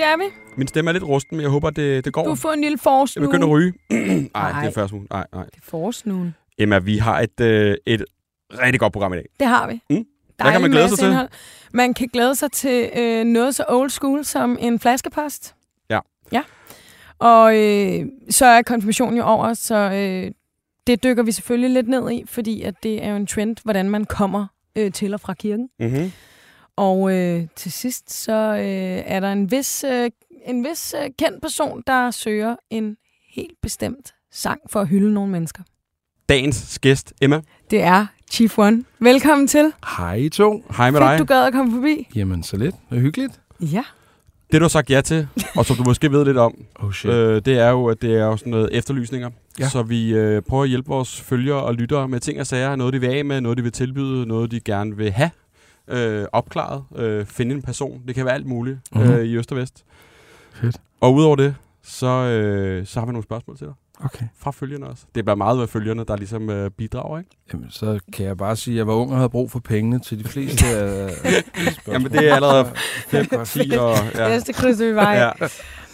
Det er vi. Min stemme er lidt rusten, men jeg håber, det, det går. Du får en lille Jeg forsnue. begynder at ryge. Nej, det er først. Nej, nej. Det er forsnuen. Emma, vi har et, øh, et rigtig godt program i dag. Det har vi. Mm. Hvad kan man glæde sig til? indhold. Man kan glæde sig til øh, noget så old school som en flaskepost. Ja. Ja. Og øh, så er konfirmationen jo over, så øh, det dykker vi selvfølgelig lidt ned i, fordi at det er jo en trend, hvordan man kommer øh, til og fra kirken. Mm-hmm. Og øh, til sidst så øh, er der en vis, øh, en vis øh, kendt person, der søger en helt bestemt sang for at hylde nogle mennesker. Dagens gæst, Emma. Det er Chief One. Velkommen til. Hej to. Hej med Fedt, dig. du gad at komme forbi. Jamen, så lidt. Det er hyggeligt. Ja. Det, du har sagt ja til, og som du måske ved lidt om, Oh shit. øh, det er jo, at det er jo sådan noget efterlysninger. Ja. Så vi øh, prøver at hjælpe vores følgere og lyttere med ting og sager. Noget, de vil af med, noget, de vil tilbyde, noget, de gerne vil have øh, opklaret. Øh, finde en person. Det kan være alt muligt Mhm. mm-hmm. øh, i Øst og Vest. Fedt. Og udover det, så, øh, så har vi nogle spørgsmål til dig. Okay. Fra følgerne også. Det bliver meget af følgerne, der ligesom øh, bidrager, ikke? Jamen, så kan jeg bare sige, at jeg var ung og havde brug for pengene til de fleste af spørgsmål. Jamen, det er allerede 5, Godt. 10 og... Ja. Næste krydser vi vej. ja.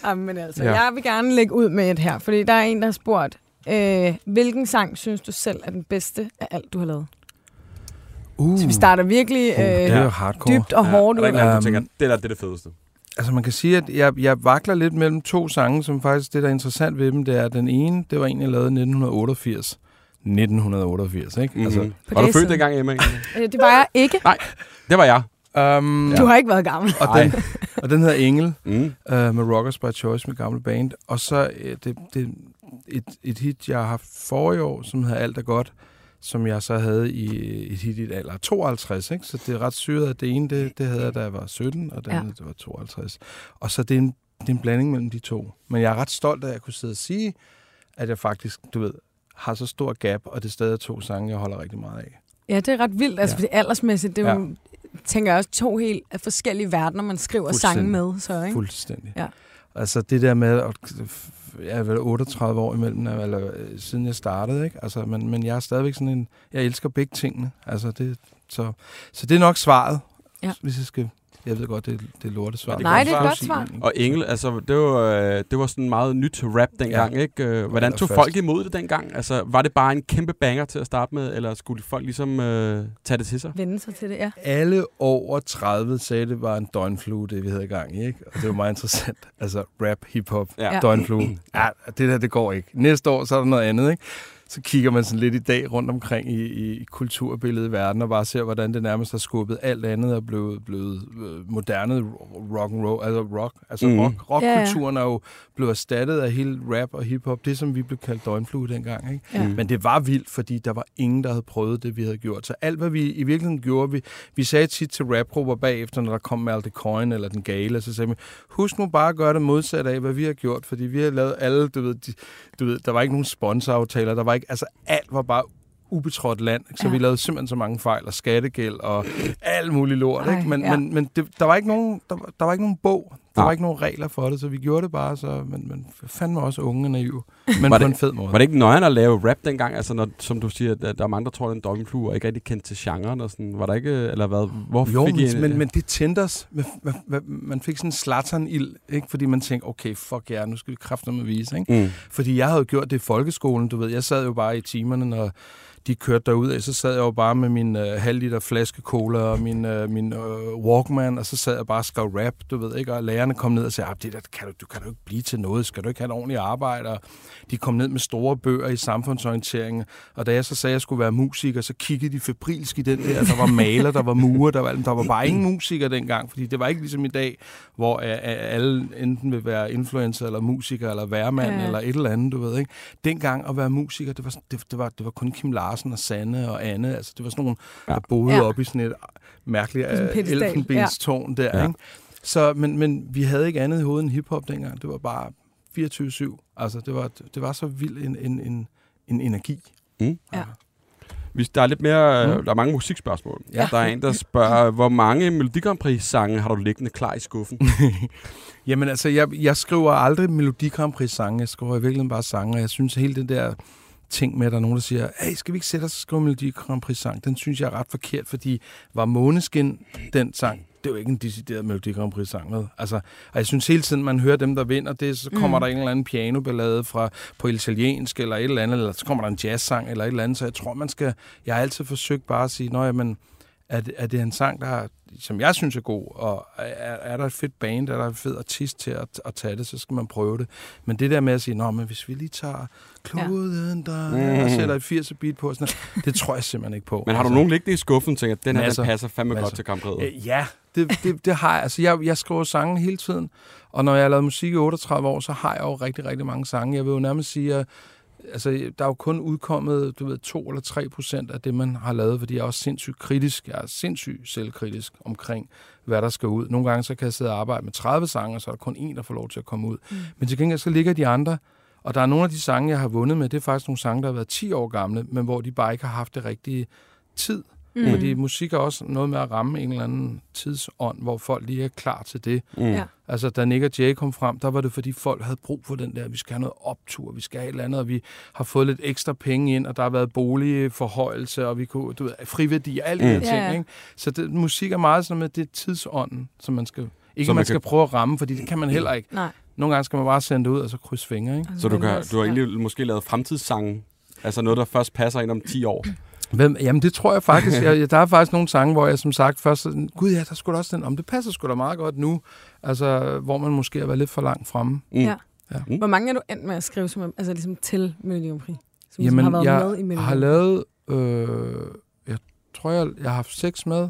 Jamen altså, ja. jeg vil gerne lægge ud med et her, fordi der er en, der har spurgt, øh, hvilken sang synes du selv er den bedste af alt, du har lavet? Uh, Så vi starter virkelig uh, det er jo hardcore. dybt og Ja, hårdt er der ud. ikke noget, du Øhm, tænker, det der det er det fedeste? Altså, man kan sige, at jeg, jeg vakler lidt mellem to sange, som faktisk, det der er interessant ved dem, det er, at den ene, det var en, jeg lavede i 1988. 1988, ikke? Mm-hmm. Altså, På var du født dengang, Emma? Øh, det var jeg ikke. det var jeg. um, Du har ikke været gammel. og, den, og den hedder Engel. Mm. uh, med Rockers by Choice, med gamle band. Og så uh, det, det, et, et hit, jeg har haft forrige år, som hedder Alt er godt, som jeg så havde i et hit i et alder af 52. Ikke? Så det er ret syret, at det ene, det, det havde jeg, da jeg var 17, og det Ja. andet, det var 52. Og så det er en, det er en blanding mellem de to. Men jeg er ret stolt af, at jeg kunne sidde og sige, at jeg faktisk, du ved, har så stor gap, og det er stadig to sange, jeg holder rigtig meget af. Ja, det er ret vildt. Altså, Ja. ja. fordi aldersmæssigt, det er jo, Ja. tænker jeg også, to helt forskellige verdener, man skriver sange med. Så, ikke? Fuldstændig. Ja. Altså det der med, at jeg er vel 38 år imellem, eller øh, siden jeg startede, ikke? Altså, men, men jeg er stadigvæk sådan en, jeg elsker begge tingene. Altså det, så, så det er nok svaret, Ja. hvis jeg skal, jeg ved godt, det, det er lortet svar. Ja, det Nej, det er et godt svar. Og Engel, altså, det var, øh, det var sådan meget nyt rap dengang, ja. ikke? Øh, Hvordan tog folk imod det dengang? Altså, var det bare en kæmpe banger til at starte med, eller skulle folk ligesom øh, tage det til sig? Vende sig til det, ja. Alle over 30 sagde, det var en døgnflue, det vi havde i gang i, ikke? Og det var meget interessant. Altså rap, hiphop. Ja. døgnflue. Ja, det der, det går ikke. Næste år, så er der noget andet, ikke? Så kigger man sådan lidt i dag rundt omkring i, i kulturbilledet i verden, og bare ser, hvordan det nærmest har skubbet alt andet og blevet, blevet øh, moderne rock and roll, altså rock. Altså mm. rock, rockkulturen Ja, er jo blevet erstattet af hele rap og hiphop, det som vi blev kaldt døgnflue dengang, ikke? ja. Mm. Men det var vildt, fordi der var ingen, der havde prøvet det, vi havde gjort. Så alt, hvad vi i virkeligheden gjorde, vi, vi sagde tit til rapgrupper bagefter, når der kom Malte Coin eller Den Gale, så sagde vi, husk nu bare at gøre det modsat af, hvad vi har gjort, fordi vi har lavet alle, du ved, de, du ved der var ikke nogen sponsoraftaler, der var ikke, altså alt var bare ubetrådt land, ikke? så Ja. vi lavede simpelthen så mange fejl, og skattegæld og alt muligt lort, Ej, ikke? men, ja. men, men det, der var ikke nogen, der, der var ikke nogen bog, der var ikke nogen regler for det, så vi gjorde det bare, så, men, men fandme også unge og naive, men Var på det- en fed måde. Var det ikke nøjeren at lave rap dengang? Altså, når, som du siger, der, der er mange, der tror, er en dommelflue, og ikke rigtig kendt til genren og sådan. Var der ikke, eller hvad? Hvor Jo, fik I men, en, men, men det tændte os. Man, man, man fik sådan en slattern ild, ikke? fordi man tænkte, okay, fuck ja, nu skal vi kræfter med vise. Ikke? Mm. Fordi jeg havde jo gjort det i folkeskolen, du ved. Jeg sad jo bare i timerne, når de kørte derud af, så sad jeg jo bare med min øh, halv liter flaske cola og min, øh, min øh, Walkman, og så sad jeg bare og skrev rap, du ved ikke, og lærerne kom ned og sagde, ah, det der, kan du, du kan du ikke blive til noget, skal du ikke have et ordentligt arbejde, og de kom ned med store bøger i samfundsorientering, og da jeg så sagde, at jeg skulle være musiker, så kiggede de febrilsk i den der, der var maler, der var murer, der var, der var bare ingen musiker dengang, fordi det var ikke ligesom i dag, hvor øh, øh, alle enten vil være influencer, eller musiker, eller værmand, Ja. ja. eller et eller andet, du ved ikke. Dengang at være musiker, det var, det, det var, det var kun Kim Larsen og Sanne og Anne, altså det var sådan nogle, Ja. der boede Ja. ja. op i sådan et mærkeligt øh, elfenbenstårn der, Ja. ikke? Så, men, men vi havde ikke andet i hovedet end hiphop dengang. Det var bare 24-7. Altså, det var, det var så vild en, en, en, en energi. Mm. Ja. Hvis der er lidt mere, Mm. mm. der er mange musikspørgsmål. Ja. Der er en, der spørger, hvor mange Melodi Grand Prix-sange har du liggende klar i skuffen? Jamen altså, jeg, jeg skriver aldrig Melodi Grand Prix sange. Jeg skriver i virkeligheden bare sange, og jeg synes hele det der ting med, at der er nogen, der siger, hey, skal vi ikke sætte os og skrive Melodi Grand Prix sang? Den synes jeg er ret forkert, fordi var Måneskin den sang, det er jo ikke en decideret Melodi Grand Prix sang med. Altså, og jeg synes hele tiden, man hører dem, der vinder, det, så kommer Mm. der en eller anden pianoballade fra, på italiensk, eller et eller andet, eller så kommer der en jazzsang, eller et eller andet, så jeg tror, man skal, jeg har altid forsøgt bare at sige, nå, jamen, er det, er det en sang, der er, som jeg synes er god, og er, er der et fedt band, er der en fed artist til at, at tage det, så skal man prøve det. Men det der med at sige, nå, men hvis vi lige tager kloden der, Mm. og sætter et 80 beat på, sådan noget, det tror jeg simpelthen ikke på. Men har du nogen liggende i skuffen, tænker, at den her Masser. den passer fandme Masser. godt til Prix? Øh, Ja, det, det, det har jeg. Altså, jeg, jeg skriver sange hele tiden, og når jeg har lavet musik i 38 år, så har jeg jo rigtig, rigtig mange sange. Jeg vil jo nærmest sige, at altså, der er jo kun udkommet, du ved, 2 eller 3 procent af det, man har lavet, fordi jeg er også sindssygt kritisk. Jeg er sindssygt selvkritisk omkring, hvad der skal ud. Nogle gange så kan jeg sidde og arbejde med 30 sange, og så er der kun en, der får lov til at komme ud. Mm. Men til gengæld så ligger de andre, og der er nogle af de sange, jeg har vundet med, det er faktisk nogle sange, der har været 10 år gamle, men hvor de bare ikke har haft det rigtige tid. Mm. Fordi musik er også noget med at ramme en eller anden tidsånd, hvor folk lige er klar til det. Mm. Ja. Altså, da Nick og Jay kom frem, der var det, fordi folk havde brug for den der, vi skal have noget optur, vi skal have et eller andet, og vi har fået lidt ekstra penge ind, og der har været boligforhøjelse, og vi kunne, du ved, friværdi og alle de Mm. her ting, Ja, ja. ikke? Så det, musik er meget sådan med, det er tidsånden, som man skal, ikke Så man, man skal kan- prøve at ramme, fordi det kan man heller ikke. Nej. Nogle gange skal man bare sende det ud, og så krydse fingre, ikke? Så du, kan, du har egentlig måske lavet fremtidssange? Altså noget, der først passer ind om 10 år? Hvem? Jamen, det tror jeg faktisk. Jeg, der er faktisk nogle sange, hvor jeg som sagt først sådan, gud ja, der skulle også den, om det passer sgu da meget godt nu. Altså, hvor man måske har været lidt for langt fremme. Mm. Ja. Ja. Mm. Hvor mange er du endt med at skrive som, altså ligesom til Melodi Prix? Som Jamen, ligesom har været jeg med i Melodi har lavet, øh, jeg tror, jeg, jeg har haft seks med,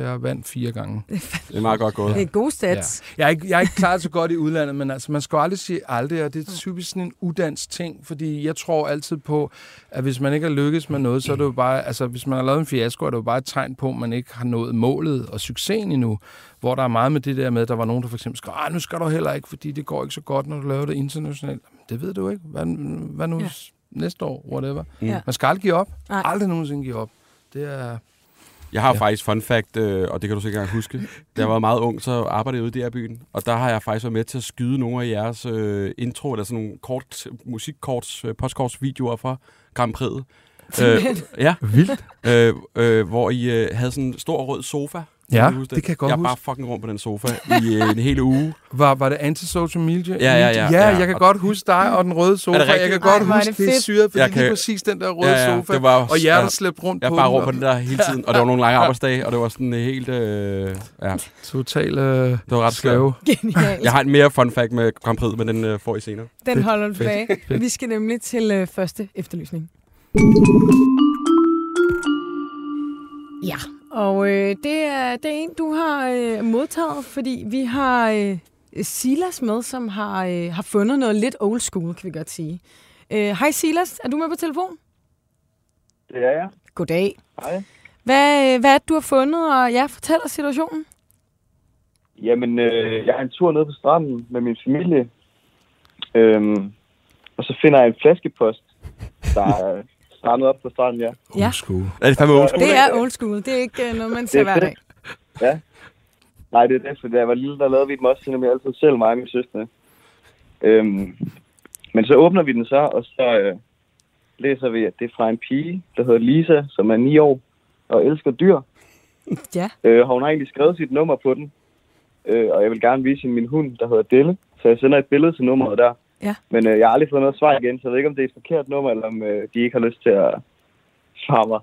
jeg har vandt fire gange. Det er meget godt gået. Prix? Det er gode stats. Jeg er, ikke, jeg er ikke klaret så godt i udlandet, men altså, man skal aldrig sige aldrig, og det er typisk sådan en uddansk ting, fordi jeg tror altid på, at hvis man ikke har lykkes med noget, så er det jo bare, altså hvis man har lavet en fiasko, er det jo bare et tegn på, at man ikke har nået målet og succesen endnu, hvor der er meget med det der med, at der var nogen, der for eksempel skrev, nu skal du heller ikke, fordi det går ikke så godt, når du laver det internationalt. Det ved du ikke. Hvad, hvad nu Ja. ja. næste år, whatever. Ja. Man skal aldrig give op. Nej. Aldrig nogensinde give op. Det er... Jeg har ja. Faktisk fun fact, øh, og det kan du sikkert huske. Da jeg var meget ung, så arbejdede jeg ude i DR-byen, og der har jeg faktisk været med til at skyde nogle af jeres øh, intro, eller sådan nogle kort, musikkorts, øh, postkortsvideoer fra Grand Prix. Øh, ja, Vildt. øh, øh, hvor I øh, havde sådan en stor rød sofa. Ja, Kan det kan jeg godt Jeg huske. bare fucking rundt på den sofa i øh, en hel uge. Var, var det anti-social media? Ja, ja, ja, ja. ja. jeg kan godt huske dig og den røde sofa. Jeg kan Ej, godt huske, det det er fedt. syret, fordi Jeg lige kan- præcis den der røde Ja, ja, sofa. det var- og hjertet ja. slæbt rundt Jeg på bare den. rundt på den der hele tiden, og det var nogle lange arbejdsdage, og det var sådan helt... Øh, ja, Total øh, det var ret skæve. Genialt. Jeg har en mere fun fact med Grand Prix, men den øh, får I senere. Den Fedt, holder du tilbage. Vi skal nemlig til øh, første efterlysning. Ja, og øh, det, er, det er en, du har øh, modtaget, fordi vi har øh, Silas med, som har, øh, har fundet noget lidt old school, kan vi godt sige. Øh, Hej Silas, er du med på telefon? Det er jeg. Goddag. Hej. Hvad, øh, hvad er det, du har fundet, og ja, fortæl os situationen. Jamen, øh, jeg har en tur ned på stranden med min familie. Øhm, og så finder jeg en flaskepost, der er strandet op på stranden, ja. Ja. Old school. Er det fandme old school? Det er old school, det er ikke øh, noget, man ser Det hver er dag. Ja. Nej, det er det, for da jeg var lille, der lavede vi dem også, selvom jeg altid selv, mig og min søster. Øhm, men så åbner vi den så, og så øh, læser vi, at det er fra en pige, der hedder Lisa, som er 9 år og elsker dyr. Ja. Øh, og hun har egentlig skrevet sit nummer på den. Øh, og jeg vil gerne vise hende min hund, der hedder Delle. Så jeg sender et billede til nummeret der. Ja. Men øh, jeg har aldrig fået noget svar igen, så jeg ved ikke, om det er et forkert nummer, eller om øh, de ikke har lyst til at svare mig.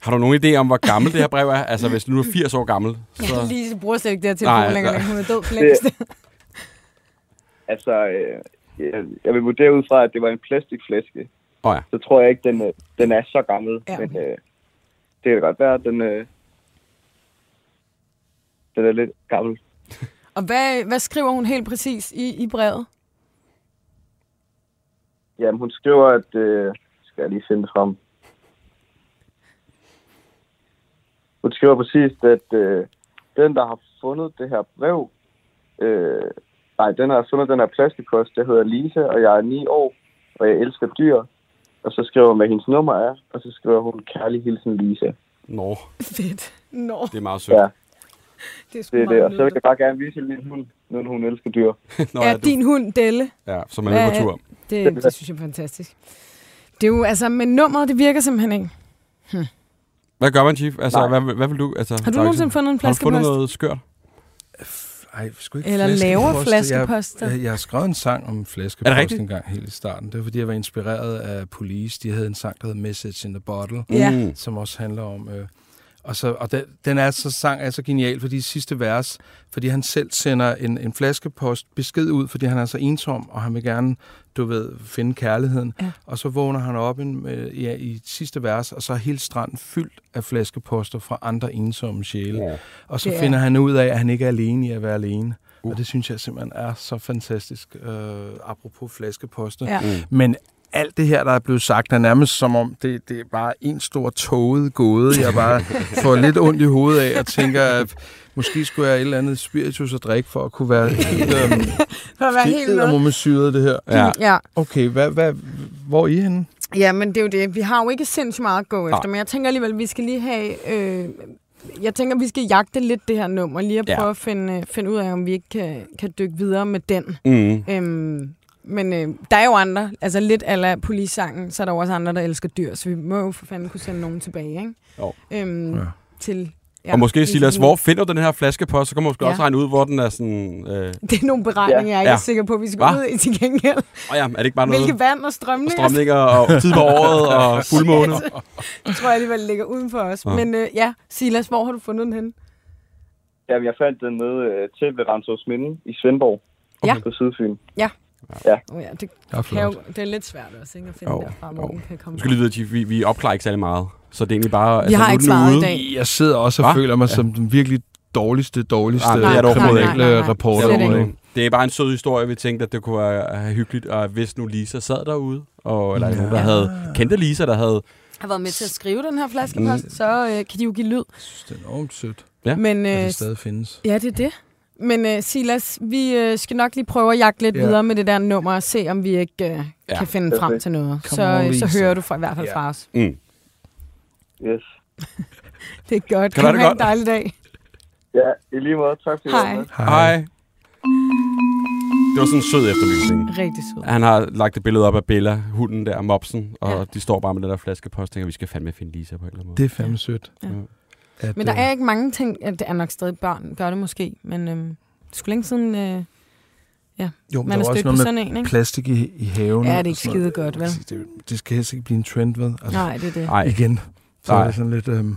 Har du nogen idé om, hvor gammelt det her brev er? Altså, hvis du nu er 80 år gammel, så... Ja, Lise bruger slet ikke det her telefon Nej, længere, nej. hun er død for længst. Altså, øh, jeg, jeg vil vurdere ud fra, at det var en plastikflaske. Åh ja. Så tror jeg ikke, den, øh, den er så gammel. Ja. Men øh, det kan godt være, at den, øh, den er lidt gammel. Og hvad, hvad skriver hun helt præcis i, i brevet? Jamen, hun skriver, at... Øh, skal jeg lige finde det frem. Hun skriver præcis, at øh, den, der har fundet det her brev, øh, Nej, den har fundet den her plastikpost. Jeg hedder Lisa, og jeg er 9 år, og jeg elsker dyr. Og så skriver hun, hvad hendes nummer er, og så skriver hun kærlig hilsen Lisa. Nå, Fedt. Nå, det er meget sødt. Ja, det er sgu det er det. Og så vil jeg bare gerne vise hende min hund, når hun elsker dyr. Nå, Er du, din hund Delle? ja, som er med på Ja, tur. Det, det synes jeg er fantastisk. Det er jo, altså, men nummeret, det virker simpelthen ikke. Hvad gør man, Chief? Altså, hvad, hvad vil du? Altså, Har du nogensinde sådan- fundet en Har du fundet flaskepost? noget skørt? Ej, sgu ikke Eller laver flaskeposter? Jeg, jeg, jeg har skrevet en sang om det flaskepost en gang helt i starten. Det var, fordi jeg var inspireret af Police. De havde en sang, der hed Message in the Bottle, Ja. Mm. som også handler om... Øh, og så, og den, den er så, sang er så genial, fordi sidste vers, fordi han selv sender en, en flaskepost besked ud, fordi han er så ensom, og han vil gerne, du ved, finde kærligheden. Ja. Og så vågner han op en, øh, ja, i sidste vers, og så er hele stranden fyldt af flaskeposter fra andre ensomme sjæle. Ja. Og så Det er- finder han ud af, at han ikke er alene i at være alene. Uh. Og det synes jeg simpelthen er så fantastisk, øh, apropos flaskeposter. Ja. Mm. Men alt det her, der er blevet sagt, er nærmest som om, det, det er bare en stor toget gåde. Jeg bare får lidt ondt i hovedet af og tænker, at måske skulle jeg have et eller andet spiritus at drikke for at kunne være helt, øhm, For at være helt med. syret det her. Ja. Ja. Okay, hvad, hvad, hvor er I henne? ja, men det er jo det. Vi har jo ikke sindssygt meget at gå efter, Nej. men jeg tænker alligevel, at vi skal lige have... Øh, jeg tænker, at vi skal jagte lidt det her nummer, lige at Ja. prøve at finde, øh, finde ud af, om vi ikke kan, kan dykke videre med den. Mm. Øhm, men øh, der er jo andre, altså lidt ala polisangen, så er der jo også andre, der elsker dyr, så vi må jo for fanden kunne sende nogen tilbage, ikke? Jo. Øhm, Ja. ja. Til, ja, Og måske, Silas, hvor finder du den her flaskepost? Så kan man måske Ja. også regne ud, hvor den er sådan... Øh... Det er nogle beregninger, jeg er ikke Ja. er sikker på, vi skal Hva? ud i til gengæld. Oh ja, er det ikke bare noget? Hvilke vand og Og strømninger, strømninger og tid på året og fuldmåne. det tror jeg alligevel ligger uden for os. Ja. Men øh, ja, Silas, hvor har du fundet den henne? Jamen, jeg fandt den nede øh, tæt ved Randsos Minde i Svendborg. Ja. På Sydfyn. Oh, ja, det, er kan jo, det er lidt svært også, ikke, at finde Jo, derfra, hvor den kan komme Du skal lige vide, Chief, vi, vi opklarer ikke særlig meget. Så det er egentlig bare... altså, Vi har nu er ikke svaret i dag. Jeg sidder også og Hva? føler mig som den virkelig dårligste, dårligste ikke. Nej, ikke. overhovedet. Det er bare en sød historie, vi tænkte, at det kunne være have hyggeligt, og hvis nu Lisa sad derude, og, eller Ja. nogen, der havde kendte Lisa, der havde... har været med til at skrive den her flaskepost, så øh, kan de jo give lyd. Jeg synes, det er enormt sødt, Ja. Men, at øh, det stadig findes. Ja, det er det. Men uh, Silas, vi øh, skal nok lige prøve at jagte lidt Ja. videre med det der nummer, og se om vi ikke øh, Ja. kan finde frem Perfekt. til noget. Come Så, on, så hører du fra, i hvert fald Ja. fra os. Mm. Yes. Det er godt. Kan Kan du have en dejlig dag? Ja, i lige måde. Tak for Hej. det. Hej. Det var sådan en sød efterlysning. Rigtig sød. Han har lagt et billede op af Bella, hunden der, mopsen, og Ja. de står bare med den der flaskepost, tænker, vi skal fandme finde Lisa på en eller anden måde. Det er fandme sødt. Ja. At, Men der øh, er ikke mange ting, ja, det er nok stadig børn, gør det måske, men øhm, det skulle længe siden, øh, jo, men man der er er også med sådan en, ikke? plastik i, i haven. Ja, det er ikke skide godt, vel? Det, det skal helst ikke blive en trend, ved. Altså, Nej, det er det. Nej, Igen. Så Nej. er det sådan lidt øhm,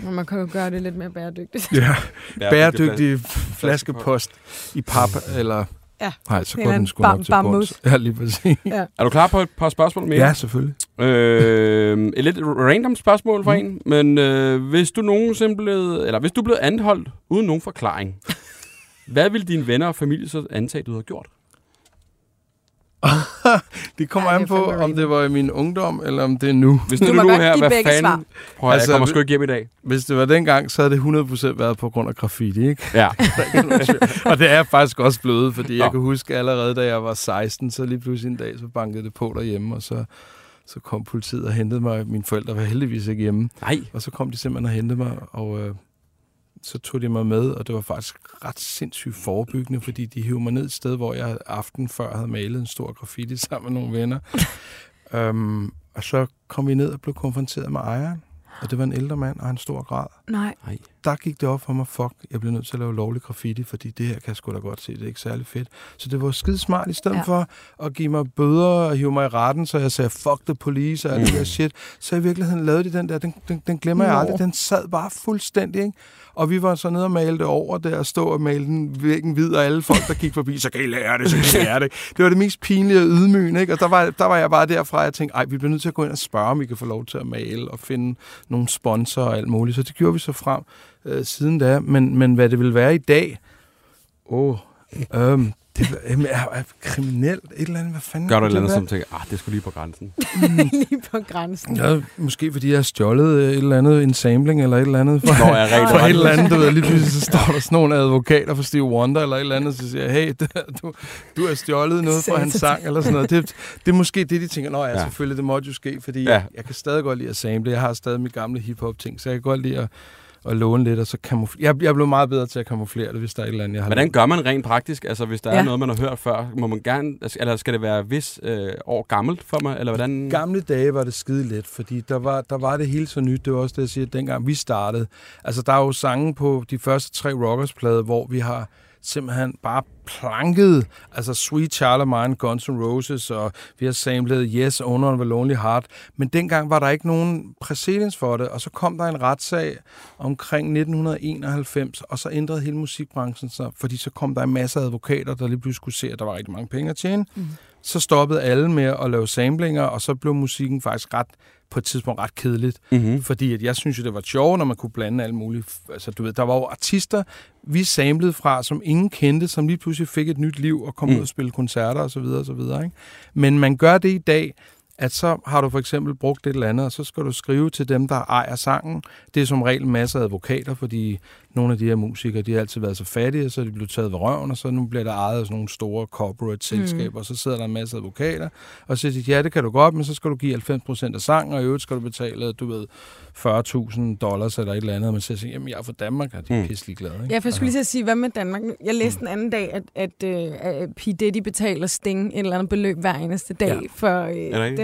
Men man kan jo gøre det lidt mere bæredygtigt. ja, bæredygtig flaskepost i pap, eller... Ja. Nej, så En går den sgu nok til bam- bunds. Ja, lige præcis. Er du klar på et par spørgsmål mere? Ja, selvfølgelig. Øh, et lidt random spørgsmål for en, men øh, hvis du nogensinde blev, eller hvis du blev anholdt uden nogen forklaring, hvad ville dine venner og familie så antage, du havde gjort? Det kommer Ja, an det er på, om det var i min ungdom, eller om det er nu. Hvis Du nu må nu her, hvad fanden? svar. Prøv, at, Altså, jeg kommer sgu ikke hjem i dag. Hvis det var dengang, så havde det 100% været på grund af graffiti, ikke? Ja. og det er jeg faktisk også blevet, fordi Nå. jeg kan huske allerede, da jeg var 16, så lige pludselig en dag, så bankede det på derhjemme, og så, så kom politiet og hentede mig. Mine forældre var heldigvis ikke hjemme. Nej. Og så kom de simpelthen og hentede mig, og øh, så tog de mig med, og det var faktisk ret sindssygt forebyggende, fordi de hævde mig ned et sted, hvor jeg aften før havde malet en stor graffiti sammen med nogle venner. um, og så kom vi ned og blev konfronteret med ejeren, og det var en ældre mand og en stor grad. Nej. Der gik det op for mig, fuck, jeg bliver nødt til at lave lovlig graffiti, fordi det her kan jeg sgu da godt se, det er ikke særlig fedt. Så det var skide smart, i stedet Ja. for at give mig bøder og hive mig i retten, så jeg sagde, fuck the police og alt det der shit. Så i virkeligheden lavede de den der, den, den, den glemmer jeg Nå. aldrig, den sad bare fuldstændig, ikke? Og vi var så nede og malte over der, og stå og male den væggen hvid, og alle folk, der gik forbi, så kan I lære det, så kan I lære det. Det var det mest pinlige og ydmygende, ikke? Og der var, der var jeg bare derfra, jeg tænkte, ej, vi bliver nødt til at gå ind og spørge, om vi kan få lov til at male og finde nogle sponsorer og alt muligt. Så det gjorde vi så frem øh, siden da. Men, men hvad det vil være i dag, åh, øhm, Det er, jamen, er, er kriminelt. Et eller andet, hvad fanden Gør du et eller andet, det som tænker, ah, det skulle lige på grænsen. Lige på grænsen. Ja, måske fordi jeg har stjålet øh, et eller andet ensambling eller et eller andet. For, Nå, jeg for et eller andet, du ved, lige pludselig så står der sådan nogle advokater for Steve Wonder eller et eller andet, så siger jeg, hey, det, du, du har stjålet noget fra hans sang eller sådan noget. Det, det er måske det, de tænker, nå ja, Ja. selvfølgelig, det måtte jo ske, fordi Ja. jeg, jeg kan stadig godt lide at sample. Jeg har stadig mit gamle hiphop ting, så jeg kan godt lide at, at låne lidt, og så kamuflere. Jeg, jeg blev meget bedre til at kamuflere det, hvis der er et eller andet, jeg har Hvordan gør man rent praktisk? Altså, hvis der Ja. er noget, man har hørt før, må man gerne, eller skal det være vis øh, år gammelt for mig, eller hvordan? gamle dage var det skide let, fordi der var, der var det hele så nyt. Det var også det, jeg siger, dengang vi startede. Altså, der er jo sange på de første tre Rockers-plader, hvor vi har simpelthen bare planket, altså Sweet Child of Mine, Guns N' Roses, og vi har samlet Yes, Owner of a Lonely Heart. Men dengang var der ikke nogen præcedens for det, og så kom der en retssag omkring 1991, og så ændrede hele musikbranchen sig, fordi så kom der en masse advokater, der lige pludselig skulle se, at der var rigtig mange penge at tjene. Mm. Så stoppede alle med at lave samlinger, og så blev musikken faktisk ret på et tidspunkt ret kedeligt. Mm-hmm. Fordi at jeg synes jo, det var sjovt, når man kunne blande alt muligt. Altså, du ved, der var jo artister, vi samlede fra, som ingen kendte, som lige pludselig fik et nyt liv og kom Mm. ud og spille koncerter osv. osv. Ikke? Men man gør det i dag, at så har du for eksempel brugt et eller andet, og så skal du skrive til dem, der ejer sangen. Det er som regel masser af advokater, fordi nogle af de her musikere, de har altid været så fattige, så er de blevet taget ved røven, og så nu bliver der ejet af sådan nogle store corporate selskaber, mm. og så sidder der en masse advokater, og så siger de, ja, det kan du godt, men så skal du give 90% af sangen, og i øvrigt skal du betale, du ved, 40.000 dollars eller et eller andet, og man siger, jamen jeg er fra Danmark, og de er Mm. mm. pisselig glade. Ikke? Ja, for jeg skulle lige at sige, hvad med Danmark? Jeg læste den anden dag, at, at, øh, at P. Diddy betaler Sting et eller andet beløb hver eneste dag Ja. for øh?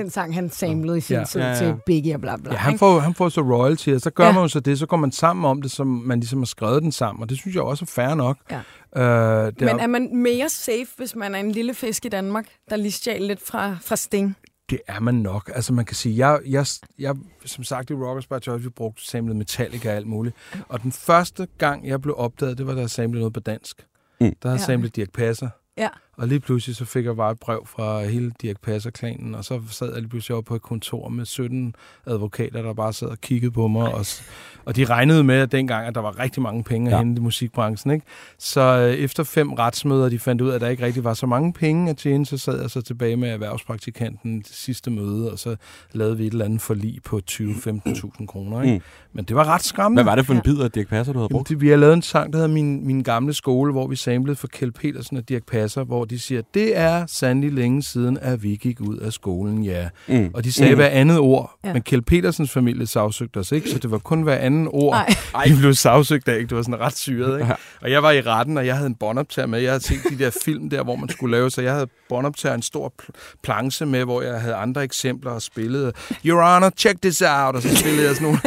Den sang, han samlede i sin Ja. tid Ja, ja. til Biggie og bla bla. Ja, han får, han får så royalty, og så gør Ja. man jo så det, så går man sammen om det, som man ligesom har skrevet den sammen, og det synes jeg også er fair nok. Ja. Øh, det Men er, man mere safe, hvis man er en lille fisk i Danmark, der lige stjal lidt fra, fra Sting? det er man nok. Altså man kan sige, jeg, jeg, jeg som sagt i Rockers by Choice, vi brugte samlet Metallica og alt muligt. Og den første gang, jeg blev opdaget, det var, da jeg samlede noget på dansk. Mm. Der havde Ja. samlet Dirk Passer. Ja. Og lige pludselig så fik jeg bare et brev fra hele Dirk Passer-klanen, og så sad jeg lige pludselig oppe på et kontor med 17 advokater, der bare sad og kiggede på mig. Og, og de regnede med, at dengang, at der var rigtig mange penge at Ja. ja. hente i musikbranchen. Ikke? Så øh, efter fem retsmøder, de fandt ud af, at der ikke rigtig var så mange penge at tjene, så sad jeg så tilbage med erhvervspraktikanten det sidste møde, og så lavede vi et eller andet forlig på 20-15.000 kroner. Ikke? Mm. Men det var ret skræmmende. Hvad var det for en bid af Dirk Passer, du havde Jamen, brugt? det, vi har lavet en sang, der hedder min, min gamle skole, hvor vi samlede for Kjeld Petersen og Dirk Passer, hvor de siger, det er sandelig længe siden, at vi gik ud af skolen, ja. Mm. Og de sagde Mm. hver andet ord, Ja. men Kjeld Petersens familie sagsøgte os ikke, så det var kun hver anden ord. Ej. de blev sagsøgt af. Ikke? Det var sådan ret syret. Ikke? Ja. Og jeg var i retten, og jeg havde en båndoptager med. Jeg havde set de der film der, hvor man skulle lave, så jeg havde båndoptager en stor pl- planche med, hvor jeg havde andre eksempler og spillede. Your Honor, check this out! Og så spillede jeg sådan nogle...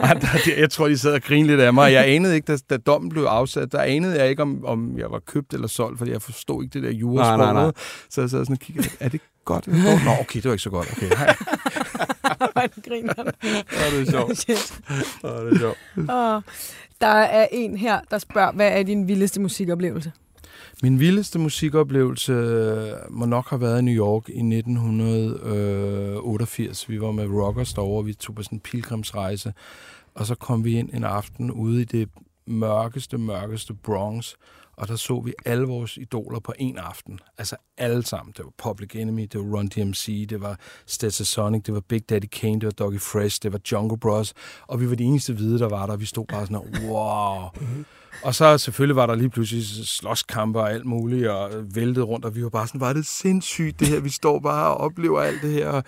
andre, jeg tror, de sad og grinede lidt af mig. Jeg anede ikke, da, da dommen blev afsat, der anede jeg ikke, om, om jeg var købt eller solgt, fordi jeg forstod ikke det der Nej, nej, nej. jurasprog. Så jeg sad sådan og kiggede, er det godt? Nå, okay, det var ikke så godt. Okay, hej. Hvor griner han. Ja, det er sjovt. Shit. Ja, det er sjovt. Og der er en her, der spørger, hvad er din vildeste musikoplevelse? Min vildeste musikoplevelse øh, må nok have været i New York i 1988. Vi var med Rockers derovre, vi tog på sådan en pilgrimsrejse, og så kom vi ind en aften ude i det mørkeste, mørkeste Bronx, og der så vi alle vores idoler på en aften. Altså alle sammen. Det var Public Enemy, det var Run DMC, det var Stetsasonic, det var Big Daddy Kane, det var Doggy Fresh, det var Jungle Bros. Og vi var de eneste hvide, der var der. Vi stod bare sådan, wow. Og så selvfølgelig var der lige pludselig slåskampe og alt muligt, og væltede rundt, og vi var bare sådan, var det sindssygt det her, vi står bare og oplever alt det her, og,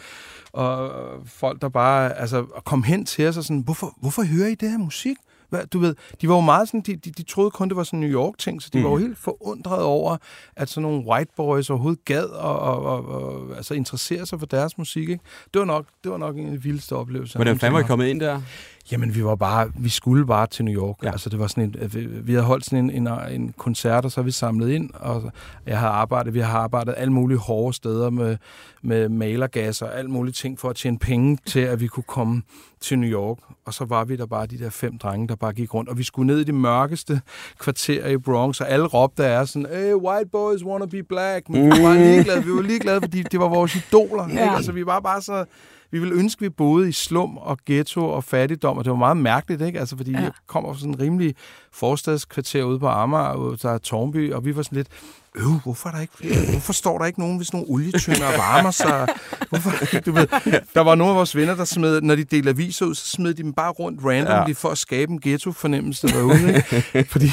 og folk der bare, altså, kom hen til os og sådan, hvorfor, hvorfor hører I det her musik? Hvad, du ved, de var jo meget sådan, de, de, de troede kun, det var sådan en New York-ting, så de mm. var jo helt forundret over, at sådan nogle white boys overhovedet gad og, og, og, og altså interessere sig for deres musik. Ikke? Det, var nok, det var nok en af de vildeste oplevelser. Hvordan fanden var I kommet ind der? Jamen, vi var bare, vi skulle bare til New York. Ja. Altså, det var sådan en, at vi, vi havde holdt sådan en, en, en koncert, og så vi samlet ind, og jeg har arbejdet, vi har arbejdet alle mulige hårde steder med, med malergas og alt mulige ting for at tjene penge til, at vi kunne komme til New York. Og så var vi der bare de der fem drenge, der bare gik rundt, og vi skulle ned i de mørkeste kvarterer i Bronx, og alle råbte af sådan, hey, white boys wanna be black, men vi var bare ligeglade, vi var ligeglade, fordi det var vores idoler. Ikke? Ja. Altså, vi var bare så vi ville ønske, at vi boede i slum og ghetto og fattigdom, og det var meget mærkeligt, ikke? Altså, fordi ja. Jeg kommer fra sådan en rimelig forstadskvarter ude på Amager, der er Tornby, og vi var sådan lidt, øh, hvorfor, er der ikke, flere- hvorfor står der ikke nogen, hvis nogle olietønder varmer sig? Hvorfor, du ved, der var nogle af vores venner, der smed, når de delte aviser ud, så smed de dem bare rundt randomly ja. for at skabe en ghetto-fornemmelse derude. Ikke? Fordi,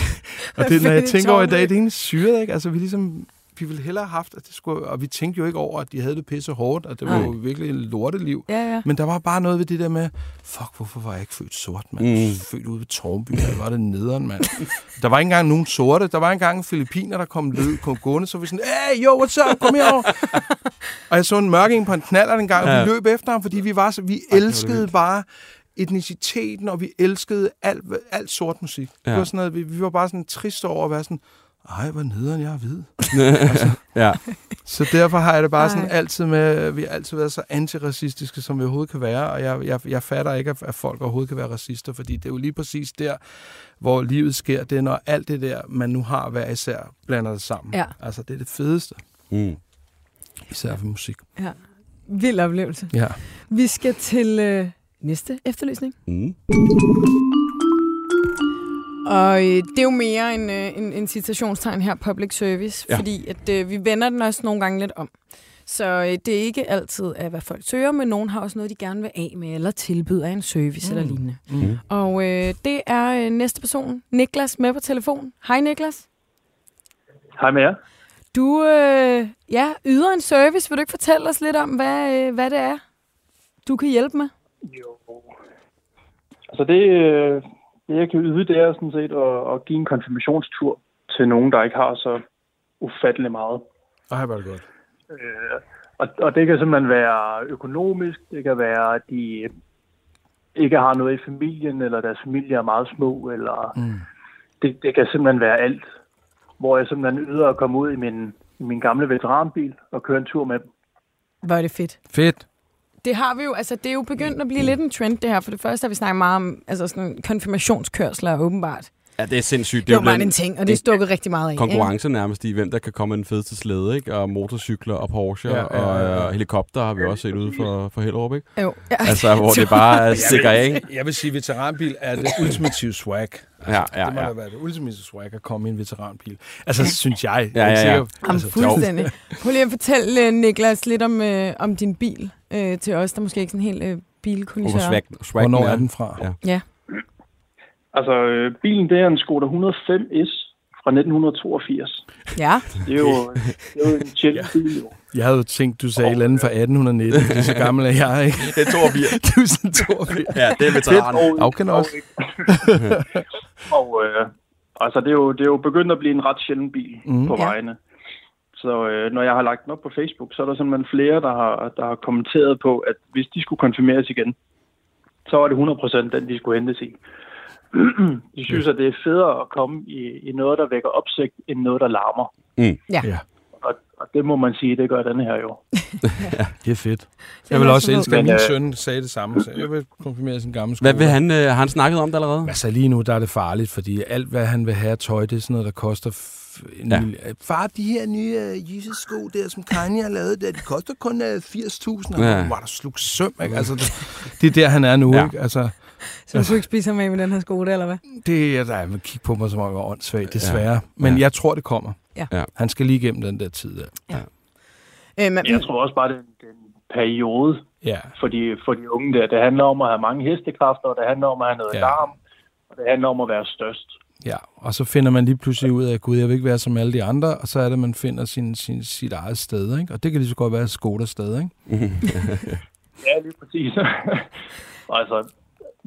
og det, når jeg tænker over i dag, det er egentlig syret, ikke? Altså, vi ligesom, vi ville hellere have haft, at det skulle, og vi tænkte jo ikke over, at de havde det pisse hårdt, og det var Nej. jo virkelig en lorteliv. Ja, ja. Men der var bare noget ved det der med, fuck, hvorfor var jeg ikke født sort, mand? Mm. Født ude ved Tornby, der var det nederen, mand. Der var ikke engang nogen sorte. Der var engang en filipiner, der kom, løb, kom gående, så vi sådan, hey, yo, what's up, kom herover. og jeg så en mørking på en knaller en gang, og Ja. vi løb efter ham, fordi vi var så, vi elskede bare etniciteten, og vi elskede alt, alt sort musik. Ja. Det var sådan noget, vi, vi var bare sådan trist over at være sådan, ej, hvor nederen, jeg er hvid. Ja. Så derfor har jeg det bare Ej. sådan altid med, vi har altid været så antiracistiske, som vi overhovedet kan være, og jeg, jeg, jeg fatter ikke, at, at folk overhovedet kan være racister, fordi det er jo lige præcis der, hvor livet sker, det er når alt det der, man nu har hver især, blander det sammen. Ja. Altså, det er det fedeste, Mm. især for musik. ja. Vild oplevelse. Ja. Vi skal til øh, næste efterlysning. Mm. Og øh, det er jo mere en, øh, en, en citationstegn her, public service, ja. Fordi at, øh, vi vender den også nogle gange lidt om. Så øh, det er ikke altid, af, hvad folk søger, men nogen har også noget, de gerne vil af med, eller tilbyder en service mm. eller lignende. Mm. Og øh, det er øh, næste person, Niklas, med på telefon. Hej Niklas. Hej med jer. Du øh, ja, yder en service. Vil du ikke fortælle os lidt om, hvad, øh, hvad det er, du kan hjælpe med? Jo. Altså det, øh, det, jeg kan yde, det er sådan set at, at give en konfirmationstur til nogen, der ikke har så ufattelig meget. Ej, var det godt. Øh, og, og det kan simpelthen være økonomisk, det kan være, at de ikke har noget i familien, eller deres familie er meget små, eller Mm. det, det kan simpelthen være alt. Hvor jeg simpelthen yder at komme ud i min, min gamle veteranbil og køre en tur med dem. Hvor er det fedt. Fedt. Det har vi jo, altså det er jo begyndt at blive lidt en trend det her. For det første har vi snakket meget om altså sådan konfirmationskørsler åbenbart. Ja, det er sindssygt. Det er jo blevet bare en ting, og det stukket rigtig meget af. ikke? konkurrence nærmest i, hvem der kan komme med den fedeste slæde, ikke? Og motorcykler og Porsche Ja, ja, ja, og øh, helikopter har vi også set ude for, for Hellerup, ikke? Jo, ja. Altså, hvor det bare er stikker af, ikke? Jeg vil sige, at veteranbil er det ultimative swag. Altså, Ja, ja, det må ja. da være det ultimative swag at komme i en veteranbil. Altså, synes jeg. Ja, ja, ja. sikker- Jamen, altså, fuldstændig. Prøv lige at fortælle, øh, Niklas, lidt om, øh, om din bil øh, til os, der måske ikke sådan helt øh, swag Hvornår er den fra? Ja. Ja. Altså, øh, bilen det er en Skoda 105S fra 1982. Ja, Det er jo, det er jo en sjælden bil, jo. Jeg havde jo tænkt, du sagde et eller andet fra 1819. Det er så gammel er jeg, ikke? Det er 82. Du er sådan 82. Ja, det er veteran. Afkender også. og øh, altså, det er, jo, det er jo begyndt at blive en ret sjælden bil mm. på Ja. vejene. Så øh, når jeg har lagt den op på Facebook, så er der simpelthen flere, der har, der har kommenteret på, at hvis de skulle konfirmeres igen, så var det 100% den, de skulle hentes i. de synes, at det er federe at komme i, i noget, der vækker opsigt, end noget, der larmer. ja. Ja, Og, og det må man sige, det gør den her jo. det er fedt. Jeg vil også så elske, at min øh, søn sagde det samme. Så jeg vil konfirmere sin gamle Hvad skole. vil han, øh, har han snakket om det allerede? Altså lige nu, der er det farligt, fordi alt, hvad han vil have tøj, det er sådan noget, der koster... En Ja. ja. Far, de her nye uh, Jesus-sko der, som Kanye har lavet der, de koster kun uh, 80.000. Ja. Ja. Var der slug søm, ikke? Altså, det, det er der, han er nu, Ja. ja. ikke? Altså, Så du kunne ikke spise ham af med den her skole, eller hvad? det er, der man kigge på mig, som om jeg var åndssvagt, desværre. Ja. Men Ja. jeg tror, det kommer. Ja. Ja. Han skal lige igennem den der tid der. Øh, men, Jeg tror også bare, det er en, det er en periode Ja. for de, for de unge der. Det handler om at have mange hestekræfter, og det handler om at have noget Ja. ja. larm, og det handler om at være størst. Ja, og så finder man lige pludselig ud af, gud, jeg vil ikke være som alle de andre, og så er det, man finder sin, sin, sit eget sted, ikke? Og det kan lige så godt være Skoda sted, ikke? Ja, lige præcis. altså,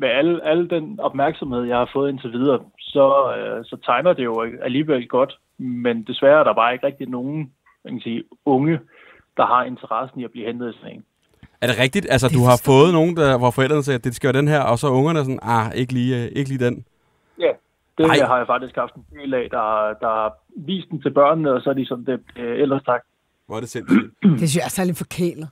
med alle, alle den opmærksomhed, jeg har fået indtil videre, så, øh, så tegner det jo alligevel godt. Men desværre er der bare ikke rigtig nogen man kan sige, unge, der har interessen i at blive hentet i sådan en. Er det rigtigt? Altså, du har fået nogen, der, hvor forældrene sagde, at det skal være den her, og så er ungerne sådan, ah, ikke lige, øh, ikke lige den. Ja, det Ej. Har jeg faktisk haft en del af, der, der har vist den til børnene, og så er de sådan, det, øh, ellers tak. Hvor er det sindssygt. det synes jeg er lidt forkælet.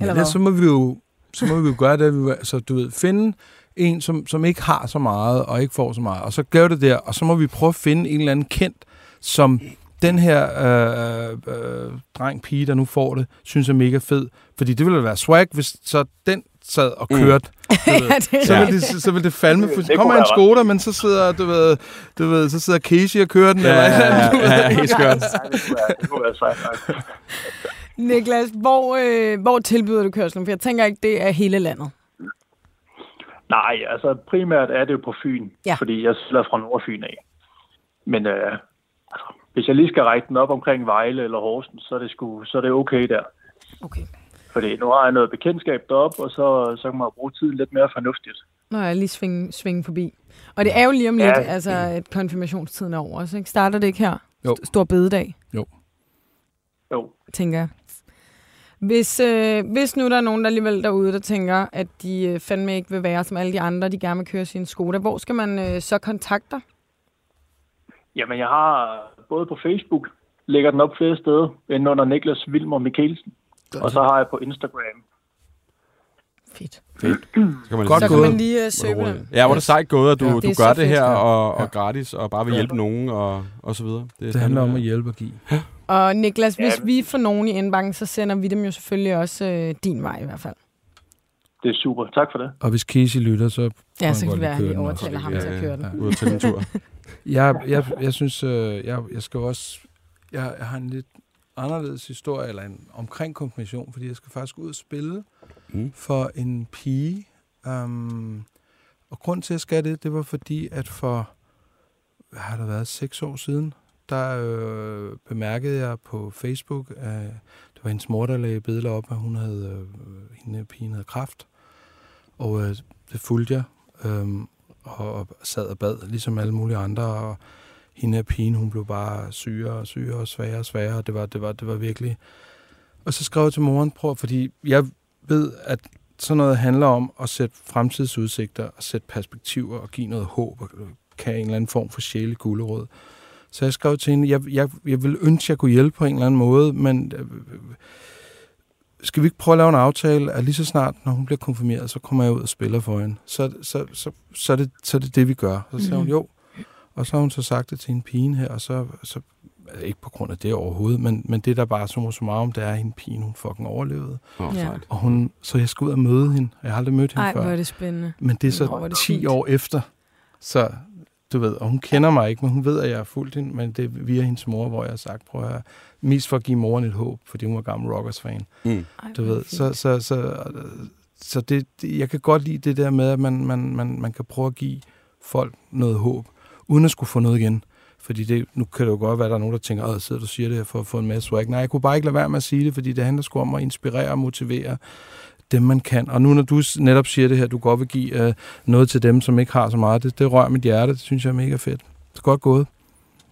Ja, Eller det, så må vi jo så må vi jo gøre det, vi, altså, du ved, finde en, som, som ikke har så meget, og ikke får så meget, og så gør det der, og så må vi prøve at finde en eller anden kendt, som den her øh, øh, dreng, pige, der nu får det, synes er mega fed. Fordi det ville være swag, hvis så den sad og Mm. kørte. Ved. Ja, det Så er vil det, så, så vil det falme. For, Det kommer en Skoda, men så sidder, du ved, du ved, så sidder Casey og kører den. Ja, eller ja, ja, ja, helt skørt. Nej, det kunne være, det kunne være sejt nok. Niklas, hvor, øh, hvor tilbyder du kørslen? For jeg tænker ikke, det er hele landet. Nej, altså primært er det jo på Fyn, Ja. fordi jeg sælger fra Nordfyn af. Men øh, altså, hvis jeg lige skal række den op omkring Vejle eller Horsens, så er det, sgu, så er det okay der. Okay. Fordi nu har jeg noget bekendtskab derop, og så, så kan man bruge tiden lidt mere fornuftigt. Når jeg lige svinge, svinge forbi. Og det er jo lige om lidt, Ja. altså at konfirmationstiden er over. Så ikke? starter det ikke her? Jo. Stor bededag, Jo, tænker jeg. Hvis, øh, hvis nu der er nogen der alligevel derude, der tænker, at de øh, fandme ikke vil være som alle de andre, de gerne vil køre sin Skoda, hvor skal man øh, så kontakte dig? Jamen, jeg har både på Facebook, lægger den op flere steder, end under Niklas Vilmer Mikkelsen. Og så har jeg på Instagram. Fedt. Så kan man Godt Så lige- kan man lige øh, søge på den. Ja, hvor er det sejt gået, at du, Ja, ja, det du gør det fedt. her og, og Ja. gratis, og bare vil hjælpe nogen og, og så videre. Det handler om at hjælpe og give. Og Niklas, hvis Ja. vi får nogen i indbakken, så sender vi dem jo selvfølgelig også øh, din vej i hvert fald. Det er super. Tak for det. Og hvis Casey lytter, så... Ja, så kan det være, at vi overtaler ham Ja, til at køre den. ja. Ud tage en tur. Jeg, jeg, jeg synes, øh, jeg, jeg skal også... Jeg, jeg har en lidt anderledes historie, eller en omkring konfirmation, fordi jeg skal faktisk ud og spille Mm. for en pige. Um, og grund til, at jeg skal det, det var fordi, at for, hvad har det været, seks år siden, der øh, bemærkede jeg på Facebook, at det var hendes mor, der lagde billeder op, at hun havde, øh, hende pigen havde kraft. Og øh, det fulgte jeg, øh, og, og sad og bad, ligesom alle mulige andre, og hende her pigen, hun blev bare sygere og sygere og sværere og sværere, og det var, det var, det var virkelig... Og så skrev jeg til moren, prøv, fordi jeg ved, at sådan noget handler om at sætte fremtidsudsigter og sætte perspektiver og give noget håb og øh, kan en eller anden form for sjæle gulerod. Så jeg skrev til hende, jeg, jeg, jeg vil ønske, at jeg kunne hjælpe på en eller anden måde, men øh, skal vi ikke prøve at lave en aftale, at lige så snart, når hun bliver konfirmeret, så kommer jeg ud og spiller for hende. Så, så, så, så, er, det, så er det det, vi gør. Så sagde hun, jo. Og så har hun så sagt det til en pige her, og så, så ikke på grund af det overhovedet, men, men det der bare summa summarum, det er, at hende pigen, hun fucking overlevede. Åh, Ja. Og hun, så jeg skal ud og møde hende. Jeg har aldrig mødt hende Ej, før. hvor er det spændende. Men det er så Nå, er det 10 fint. år efter. Så du ved, og hun kender mig ikke, men hun ved, at jeg har fulgt hende, men det er via hendes mor, hvor jeg har sagt, prøv at høre, mest for at give moren et håb, fordi hun var gammel Rockers-fan. Mm. Du ved, så, så, så, så det, det, jeg kan godt lide det der med, at man, man, man, man kan prøve at give folk noget håb, uden at skulle få noget igen. Fordi det, nu kan det jo godt være, at der er nogen, der tænker, at sidder du og siger det her for at få en masse swag. Nej, jeg kunne bare ikke lade være med at sige det, fordi det handler sgu om at inspirere og motivere dem, man kan. Og nu når du netop siger det her, du godt vil give øh, noget til dem, som ikke har så meget, det, det rører mit hjerte, det synes jeg er mega fedt. Det er godt gået.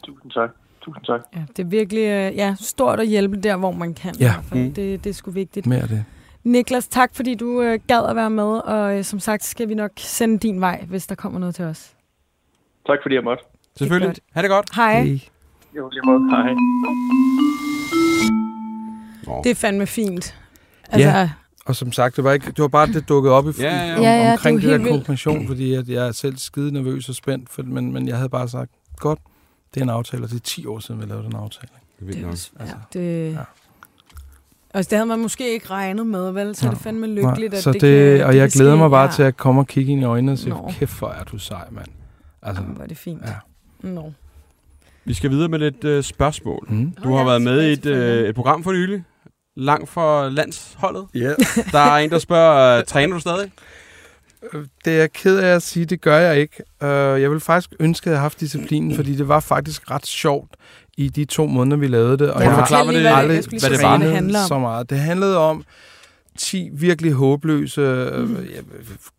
Tusind tak. Tusind tak. Ja, det er virkelig øh, ja, stort at hjælpe der, hvor man kan. Ja. Mm. Det, det er sgu vigtigt. Mere det. Niklas, tak fordi du øh, gad at være med, og øh, som sagt skal vi nok sende din vej, hvis der kommer noget til os. Tak fordi jeg måtte. Selvfølgelig. Ha' det godt. Hej. Hey. Jo, lige måde. Hej. Det er fandme fint. Altså, Ja. Og som sagt, det var, ikke, det var bare, det dukkede op i, Ja, ja, ja. om, Ja, ja, omkring det det, der konfirmation, fordi at jeg er selv skide nervøs og spændt, for, men, men jeg havde bare sagt, godt, det er en aftale, og det er 10 år siden, vi lavede den aftale. Det er vildt det, er også- ja, Altså, det, ja. Altså, det havde man måske ikke regnet med, vel? Så er det fandme lykkeligt, Nej, at så det, det, kan, og det jeg glæder mig bare ja. til at komme og kigge ind i øjnene og sige, Nå. kæft, hvor er du sej, mand. Altså, Jamen, hvor er det fint. Ja. Nå. Vi skal videre med lidt øh, spørgsmål. mm. Du har ja, været med i et, øh, et program for nylig. Langt for landsholdet. Yeah. Der er en, der spørger, øh, træner du stadig? Det er jeg ked af at sige, det gør jeg ikke. Uh, jeg vil faktisk ønske, at jeg havde haft disciplinen, fordi det var faktisk ret sjovt i de to måneder, vi lavede det. Og Ja, jeg har forklar, fortæl hvad lige, det- hvad, aldrig hvad det var. hvad det handler om. så meget. Det handlede om 10 virkelig håbløse ja,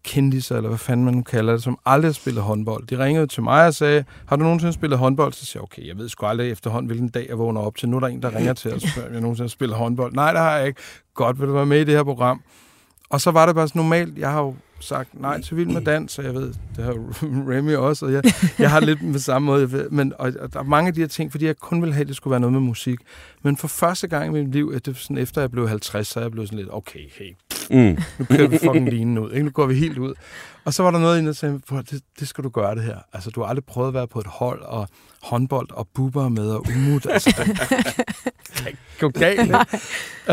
kendiser, eller hvad fanden man nu kalder det, som aldrig har spillet håndbold. De ringede til mig og sagde, har du nogensinde spillet håndbold? Så siger jeg, okay, jeg ved sgu aldrig efterhånden, hvilken dag jeg vågner op til. Nu er der en, der ringer til os og spørger, om jeg nogensinde har spillet håndbold. Nej, det har jeg ikke. Godt, vil du være med i det her program? Og så var det bare sådan normalt. Jeg har jo sagt nej til Vild med Dans, og jeg ved, det har Remy også, og jeg, jeg har lidt med samme måde. ved, Men, og, og der er mange af de her ting, fordi jeg kun ville have, at det skulle være noget med musik. Men for første gang i mit liv, at det, sådan, efter jeg blev 50, så er jeg blevet sådan lidt, okay, hey, Mm. Nu kører vi fucking linen ud. Ikke? Nu går vi helt ud. Og så var der noget inde, der sagde, "Prøv at det, det skal du gøre det her. Altså, du har aldrig prøvet at være på et hold, og håndbold, og buber med, og umut. Altså, det kan ikke gå galt.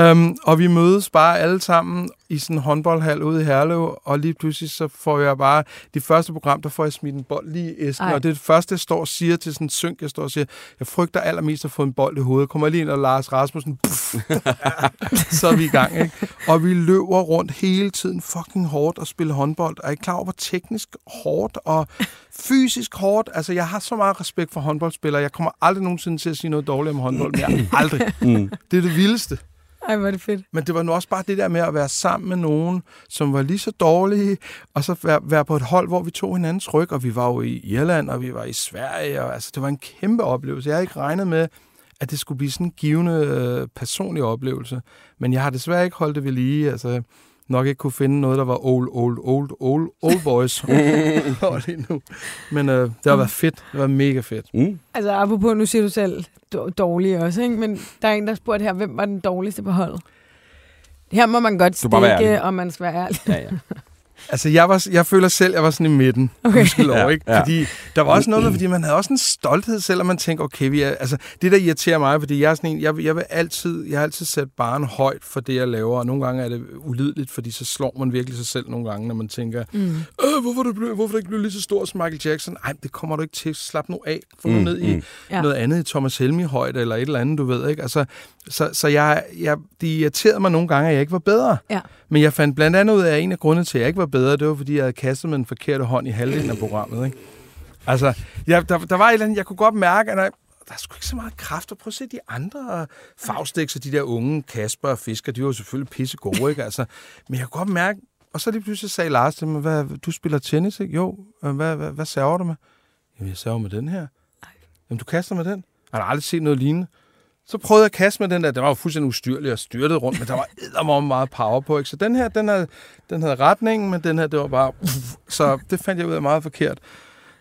Um, og vi mødes bare alle sammen i sådan en håndboldhal ude i Herlev, og lige pludselig så får jeg bare, det første program, der får jeg smidt en bold lige i æsken, Ej. og det er det første, jeg står og siger til sådan en synk, jeg står og siger, jeg frygter allermest at få en bold i hovedet. Kommer lige ind, og Lars Rasmussen, puff, så er vi i gang, ikke? Og vi løber rundt hele tiden fucking hårdt og spiller håndbold. Er I klar over, hvor teknisk hårdt og fysisk hårdt? Altså, jeg har så meget respekt for håndboldspillere. Jeg kommer aldrig nogensinde til at sige noget dårligt om håndbold mere. Aldrig. Mm. Det er det vildeste. Ej, hvor er det fedt. Men det var nu også bare det der med at være sammen med nogen, som var lige så dårlige, og så være, være på et hold, hvor vi tog hinandens ryg, og vi var jo i Irland, og vi var i Sverige, og altså, det var en kæmpe oplevelse. Jeg havde ikke regnet med, at det skulle blive sådan en givende øh, personlig oplevelse. Men jeg har desværre ikke holdt det ved lige. Altså, nok ikke kunne finde noget, der var old, old, old, old, old boys lige nu. Men øh, det har været fedt. Det var mega fedt. Mm. Altså, apropos, nu siger du selv dårlig også, ikke? Men der er en, der spurgte her, hvem var den dårligste på holdet? Her må man godt stikke, og man skal være ærlig. Ja, ja. Altså, jeg, var, jeg føler selv, jeg var sådan i midten. Okay. Lov, Ja, ikke? ja. Fordi der var også noget med, fordi man havde også en stolthed, selvom man tænker, okay, vi er, altså, det der irriterer mig, fordi jeg er sådan en, jeg, jeg vil altid, jeg har altid sat barn højt for det, jeg laver, og nogle gange er det ulideligt, fordi så slår man virkelig sig selv nogle gange, når man tænker, Mm. øh, hvorfor, det blevet, hvorfor det ikke blevet lige så stor som Michael Jackson? Nej, det kommer du ikke til. Slap nu af. Få nu Mm, ned i mm. Ja. noget andet i Thomas Helmi højde, eller et eller andet, du ved, ikke? Altså, så, så jeg, jeg, det irriterede mig nogle gange, at jeg ikke var bedre. Ja. Men jeg fandt blandt andet ud af, at en af grundene til, at jeg ikke var bedre, det var, fordi jeg havde kastet med en forkerte hånd i halvdelen af programmet. Ikke? Altså, jeg, der, der var et eller andet, jeg kunne godt mærke, at der, der er sgu ikke så meget kraft. Og prøv at se de andre Faustix og de der unge Kasper og Fisker, de var jo selvfølgelig pisse gode, ikke? Altså, men jeg kunne godt mærke, og så lige pludselig sagde Lars til mig, hvad, du spiller tennis, ikke? Jo, øh, hvad, hvad, hvad server du med? Jamen, jeg server med den her. Jamen, du kaster med den? Jeg har aldrig set noget lignende. Så prøvede jeg at kaste med den der. Den var jo fuldstændig ustyrlig og styrtede rundt, men der var eddermame meget power på. Ikke? Så den her, den havde, den havde retningen, men den her, det var bare... Så det fandt jeg ud af meget forkert.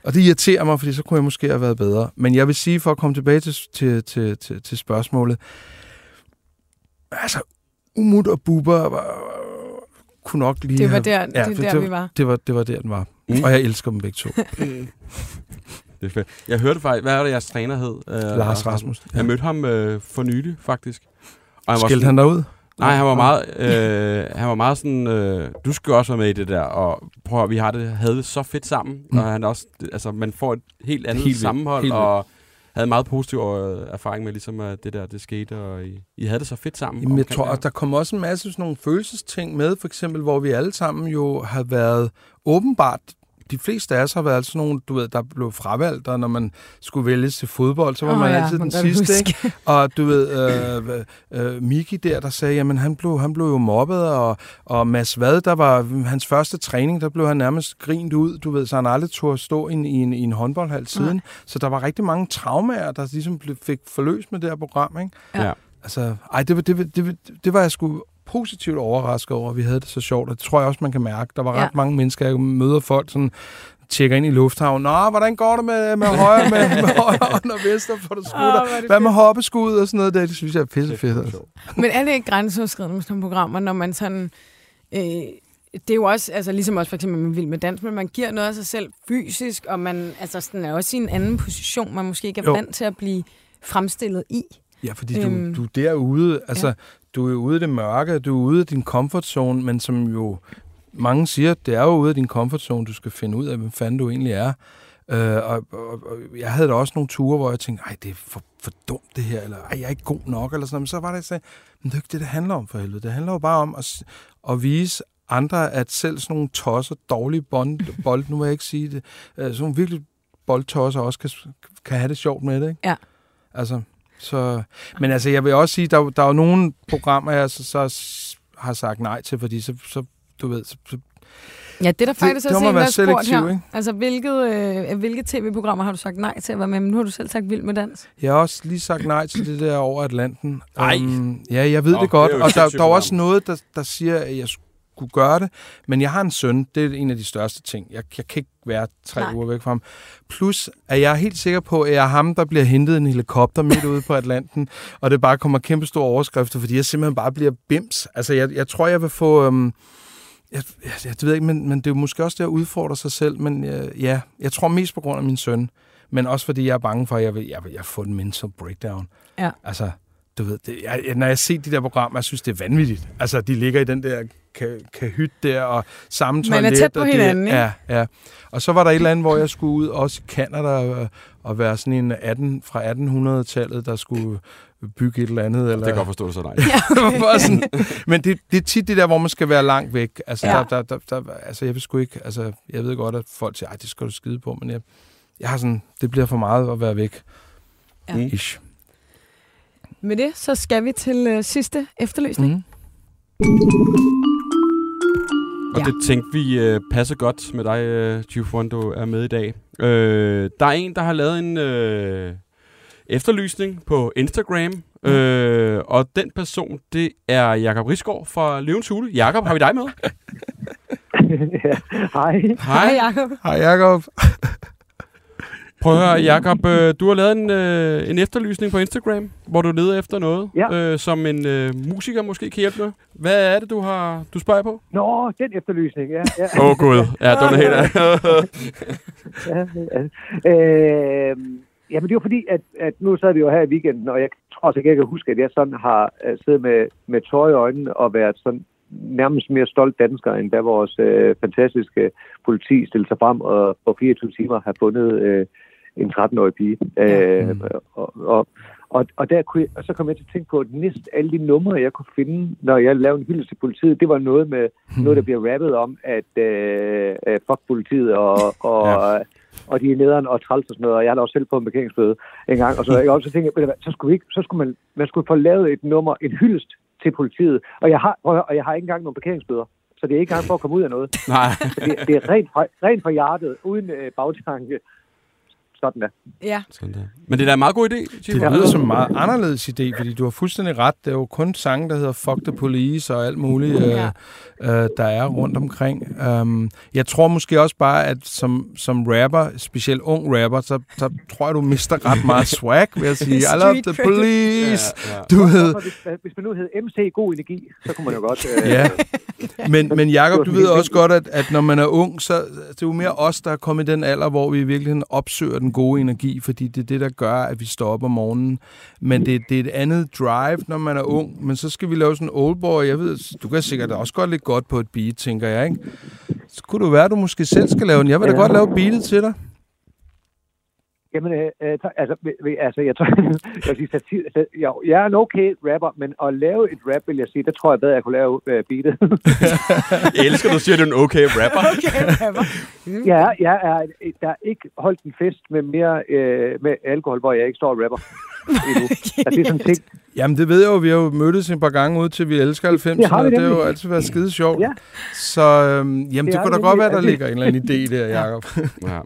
Og det irriterer mig, fordi så kunne jeg måske have været bedre. Men jeg vil sige, for at komme tilbage til, til, til, til, til spørgsmålet. Altså, Umut og Bubber var, kunne nok lige Det var have- der, det er for der det, vi var. Det var, det var der, den var. Mm. Og jeg elsker dem begge to. Det er fedt. Jeg hørte faktisk, hvad er det, jeres træner hed? Uh, Lars Rasmussen. Jeg mødte ham uh, for nylig, faktisk. Og han sådan- han derud? Nej, han var meget, øh, han var meget sådan, øh, du skal også være med i det der, og prøv at, vi har det, havde det så fedt sammen, Mm. og han også, altså man får et helt andet Helt sammenhold, Helt og havde meget positiv øh, erfaring med, ligesom at det der, det skete, og I, I havde det så fedt sammen. Jamen, jeg tror, at der kommer også en masse sådan nogle følelsesting med, for eksempel, hvor vi alle sammen jo har været åbenbart, de fleste af os har været sådan nogle, du ved, der blev fravalgt, og når man skulle vælges til fodbold, så var Åh man ja, altid man den sidste, huske. ikke? Og du ved, øh, øh, Miki der, der sagde, jamen han blev, han blev jo mobbet, og, og Mads Vad, der var hans første træning, der blev han nærmest grint ud, du ved, så han aldrig turde stå i en, i en, i en håndboldhal siden. Nej. Så der var rigtig mange traumer, der ligesom blev, fik forløst med det her program, ikke? Ja. Altså, ej, det, var- det, var- det, var- det var jeg sgu positivt overrasket over, at vi havde det så sjovt, og det tror jeg også, man kan mærke. Der var ret Ja. mange mennesker, jeg møder folk sådan, tjekker ind i lufthavnen. Nå, hvordan går det med, med højre, med, med højre hånd og venstre for Åh, skutter? er det Hvad med hoppeskud og sådan noget der? Det synes jeg er pisse fedt. Altså. Men er det ikke grænseoverskridende med sådan nogle programmer, når man sådan... Øh, det er jo også, altså ligesom også for eksempel med Vild med Dans, men man giver noget af sig selv fysisk, og man altså sådan er også i en anden position, man måske ikke er Jo. vant til at blive fremstillet i. Ja, fordi du, Øhm, du er derude, altså, ja. Du er ude i det mørke, du er ude af din comfort zone, men som jo mange siger, det er jo ude af din comfort zone, du skal finde ud af, hvem fanden du egentlig er. Øh, og, og, og, jeg havde da også nogle ture, hvor jeg tænkte, ej, det er for, for dumt det her, eller ej, jeg er ikke god nok, eller sådan noget. Men så var det, jeg sagde, men det er ikke det, det handler om for helvede. Det handler jo bare om at, at vise andre, at selv sådan nogle tosser, dårlige bold, bold nu vil jeg ikke sige det, øh, sådan nogle virkelig boldtosser også kan, kan have det sjovt med det, ikke? Ja. Altså, så... Men altså, jeg vil også sige, der, der er jo nogle programmer, jeg så, så har sagt nej til, fordi så, så du ved, så, så Ja, det er der faktisk det også en, der spurgt her. ikke? Altså, hvilket, øh, hvilke tv-programmer har du sagt nej til at være med? Men nu har du selv sagt Vild med Dans. Jeg har også lige sagt nej til det der over Atlanten. Ej. Um, ja, jeg ved Nå, det godt. det og der, der er også noget, der, der siger, at jeg skulle skulle gøre det. Men jeg har en søn, det er en af de største ting. Jeg, jeg kan ikke være tre Nej. uger væk fra ham. Plus, at jeg er helt sikker på, at jeg er ham, der bliver hentet en helikopter midt ude på Atlanten, og det bare kommer kæmpe store overskrifter, fordi jeg simpelthen bare bliver bims. Altså, jeg, jeg tror, jeg vil få... Øhm, jeg, jeg, jeg det ved ikke, men, men det er jo måske også det at udfordre sig selv. Men øh, ja, jeg tror mest på grund af min søn. Men også fordi jeg er bange for, at jeg vil, jeg vil, jeg vil få en mental breakdown. Ja. Altså, du ved, det, jeg, når jeg ser de der programmer, jeg synes, det er vanvittigt. Altså, de ligger i den der ka- kahyt der, og samme Man er toilet. tæt på det, hinanden, ikke? Ja, ja. Og så var der et eller andet, hvor jeg skulle ud, også i Canada, og, og være sådan en 18, fra 1800-tallet, der skulle bygge et eller andet. Eller, Det kan godt forstå det så dig. Bare sådan, men det, det er tit det der, hvor man skal være langt væk. Altså, Ja. ja. der, der, der, der, altså jeg vil sgu ikke, altså, jeg ved godt, at folk siger, det skal du skide på, men jeg, jeg har sådan, det bliver for meget at være væk. Ja. Ish. Med det, så skal vi til øh, sidste efterløsning. Mm. Og Ja. det tænkte vi øh, passer godt med dig, øh, du er med i dag. Øh, der er en, der har lavet en øh, efterlysning på Instagram, øh, og den person, det er Jakob Risgaard fra Løvens Hule. Jakob, har vi dig med? ja. Hej. Hej, Jacob. Hej, Jacob. Prøv at høre, Jakob, øh, du har lavet en, øh, en efterlysning på Instagram, hvor du leder efter noget, Ja. øh, som en øh, musiker måske kan hjælpe med. Hvad er det, du har du spørger på? Nå, den efterlysning, ja. ja. Åh oh, gud, ja, det var helt andet. ja, ja. Øh, jamen, det var fordi, at, at nu sad vi jo her i weekenden, og jeg tror også, jeg kan huske, at jeg sådan har uh, siddet med, med tår i øjnene og været sådan nærmest mere stolt dansker, end da vores øh, fantastiske politi stillede sig frem og på 24 timer har fundet øh, en 13-årig pige. Øh, Mm. og, og, og, og, der kunne jeg, og så kom jeg til at tænke på, at næsten alle de numre, jeg kunne finde, når jeg lavede en hyldest til politiet, det var noget med noget, der bliver rappet om, at øh, fuck politiet, og, og, Ja. og de er nederen og træls og sådan noget, og jeg har også selv på en parkeringsbøde en gang, og så, jeg også tænkte, jeg, så skulle, vi ikke, så skulle man, man skulle få lavet et nummer, en hyldest til politiet, og jeg har, og jeg har ikke engang nogen parkeringsbøder, så det er ikke engang for at komme ud af noget. Nej. Det, det er rent fra, rent fra hjertet, uden øh, bagtanke. Sådan der. Ja. Sådan der. Men det er da en meget god idé, Det lyder som en meget anderledes idé, fordi du har fuldstændig ret. Det er jo kun sange, der hedder Fuck the Police og alt muligt, øh, Ja. øh, der er rundt omkring. Um, jeg tror måske også bare, at som, som rapper, specielt ung rapper, så, så tror jeg, du mister ret meget swag ved at sige, I love the police. Ja, ja. Du ved, hvis, hvis man nu hed MC God Energi, så kunne man jo godt... Øh, Ja. Men, men Jacob, du ved også godt, at, at når man er ung, så det er jo mere os, der er kommet i den alder, hvor vi i virkeligheden opsøger den gode energi, fordi det er det, der gør, at vi står op om morgenen. Men det, det er et andet drive, når man er ung. Men så skal vi lave sådan en oldboy. Jeg ved, du kan sikkert også godt lidt godt på et beat, tænker jeg, ikke? Så kunne det være, at du måske selv skal lave den. Jeg vil da Ja. godt lave beatet til dig. Jamen, øh, øh, så- altså, altså, jeg tror, jeg, vil sige, satir, jo, jeg er en okay rapper, men at lave et rap, vil jeg sige, det tror jeg bedre, jeg kunne lave øh, beatet. Jeg elsker, at du siger, at du er en okay rapper. ja, jeg er, der er ikke holdt en fest med mere øh, med alkohol, hvor jeg ikke står og rapper. Altså, det er sådan ting. Jamen, det ved jeg jo. Vi har jo mødtes et par gange ud til Vi Elsker 90. Det og det har jo altid været skide sjovt. Ja. Så øhm, jamen, det, Det kunne da godt være, der ligger en eller anden idé der, Jacob. Ja.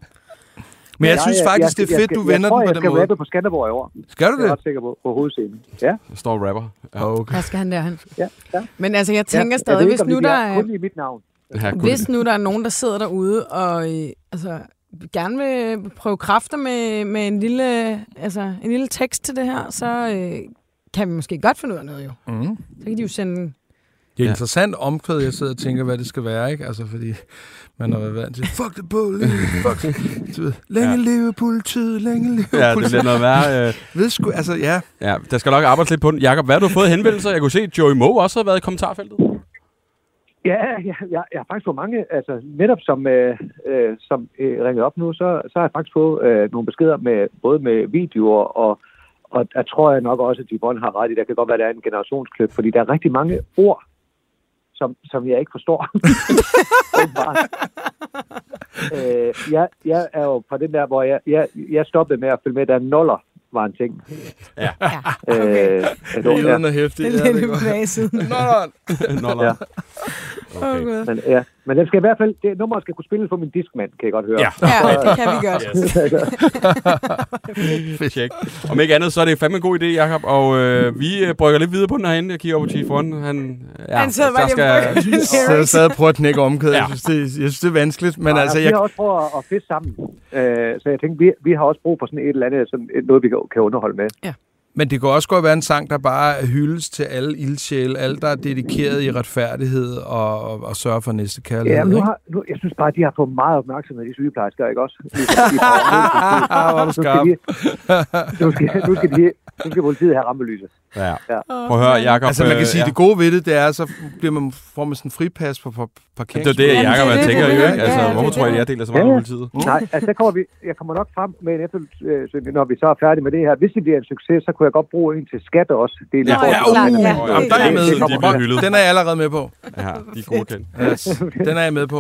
Men jeg Ja, synes jeg- faktisk, jeg, det er fedt, jeg, du jeg, vender jeg tror, den på jeg den skal måde. rappe på Skanderborg i år. Skal du Jeg er det? ret sikker på, på hovedscenen. Ja, Der står rapper. Ja. Okay. Hvad skal han derhen? ja, ja. Men altså, jeg tænker ja, stadig, jeg ved hvis nu det der er... kun i mit navn. Ja. Hvis nu der er nogen, der sidder derude og øh, altså, gerne vil prøve kræfter med, med en, lille, altså, en lille tekst til det her, så øh, kan vi måske godt finde ud af noget jo. Mm. Så kan de jo sende... Det er Ja. interessant omkvæd, jeg sidder og tænker, hvad det skal være, ikke? Altså, fordi man har været vant til, fuck the police, fuck, du ved, længe Ja. leve politiet, længe leve Ja, det bliver noget værre. Øh, Ved sgu, altså, ja. ja, der skal nok arbejdes lidt på den. Jakob, hvad har du fået henvendelser? Jeg kunne se, at Joey Moe også har været i kommentarfeltet. Ja, ja jeg, jeg har faktisk fået mange, altså netop som, øh, øh, som øh, ringet op nu, så, så har jeg faktisk fået øh, nogle beskeder med både med videoer og og der tror jeg nok også, at Yvonne har ret i, der kan godt være, at der er en generationsklip, fordi der er rigtig mange ord, som, som jeg ikke forstår. Øh, jeg, jeg er jo fra den der, hvor jeg, jeg, jeg stoppede med at følge med, der er noller, var en ting. Ja. Ja, Øh, okay. ja. Lyden er hæftig. Det er det er lidt. Nå, nå. Nå, nå. Ja. Okay. Men, ja. Men den skal i hvert fald, det nummer skal kunne spilles på min diskmand, kan jeg godt høre. Ja. Ja, det kan vi godt. Tjek. Om ikke andet, så er det fandme en god idé, Jacob. Og øh, vi øh, brygger lidt videre på den herinde. Jeg kigger over på Chief One. Han, ja, Han sidder bare. Så jeg sad og prøvede at knække omkædet. Ja. Jeg, synes, det, jeg synes, det er vanskeligt. Men Men altså, Vi jeg, har også prøvet at, at fiske sammen. Øh, så jeg tænkte, vi, vi har også brug for sådan et eller andet, sådan et, noget vi kan, kan underholde med. Men det kan også godt være en sang, der bare hyldes til alle ildsjæle, alle, der er dedikeret i retfærdighed og, og, og sørger for næste kærlighed. Ja, men nu har, nu, jeg synes bare, at de har fået meget opmærksomhed, de sygeplejersker, ikke også? Hvor er du Nu skal, de, nu, skal, nu, skal de, nu skal politiet have rampelyset. Ja. Ja. Prøv at høre, Jacob. Altså, man kan øh, sige, ja. det gode ved det, det er, så bliver man, får man sådan fripas på, på Det er parkering. det, Jacob, det er man det, tænker jo, er ikke? Altså, Ja, hvorfor det er tror jeg, jeg deler så meget Ja, politiet? Nej, altså, der kommer vi, jeg kommer nok frem med en eftersøgning, når vi så er færdige med det her. Hvis det bliver en succes, så kunne jeg godt bruge en til skat også. Det er Ja, ja, uh, ja. jamen, der er jeg med. De bliver hyldet. Den er jeg allerede med på. Ja, de er gode kendt. Yes, den er jeg med på.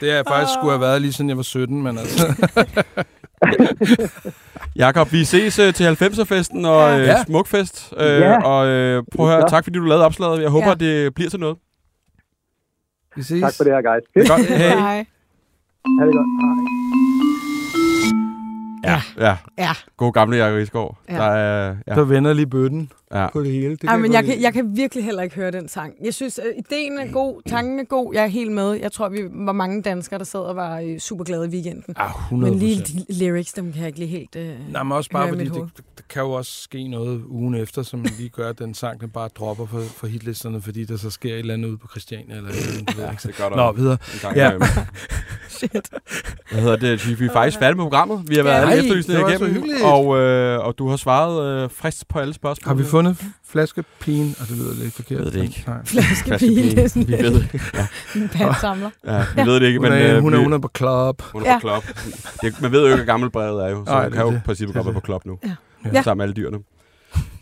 Det er jeg faktisk skulle have været lige siden jeg var 17, men altså... Jakob, vi ses øh, til 90'er-festen og øh, Ja. Smukfest. Øh, Ja. Og øh, prøv at høre, tak fordi du lavede opslaget. Jeg håber, Ja. at det bliver til noget. Vi ses. Tak for det her, guys. Det er godt. Hey. Hej. Ha' det godt. Hej. Ja, ja. Ja. God gamle Jakob Risgaard. Ja. Der er, ja, Der vender lige bøtten ja. på det hele. Det Ej, men godt jeg lide. kan, jeg kan virkelig heller ikke høre den sang. Jeg synes, at ideen er god, tanken er god, jeg er helt med. Jeg tror, vi var mange danskere, der sad og var øh, super glade i weekenden. Ah, 100 Men lige de lyrics, dem kan jeg ikke lige helt øh, Nej, men også bare fordi, det, det, kan jo også ske noget ugen efter, som lige gør, at den sang den bare dropper for, for hitlisterne, fordi der så sker et eller andet ude på Christiania. Eller, et eller andet, du ved ikke. det gør der Nå, videre. en gang Ja. Shit. Hvad hedder det? Vi er faktisk færdige med programmet. Vi har været Ej, så igennem. hyggeligt. Og, øh, og du har svaret øh, frist på alle spørgsmål. Har vi fundet flaskepigen? Og det lyder lidt forkert. Jeg ved det ikke. Nej. Flaskepige, det er sådan Vi ved det. Ja, en patsamler. ja, vi ved det ikke, Hun men er, øh, hun er, hun er på club. Hun er Ja. på klop. Det, man ved jo ikke, hvor gammelt brevet er jo, så Nej, man det kan jo i princippet godt være på klop nu. Ja. Ja. Sammen med alle dyrene.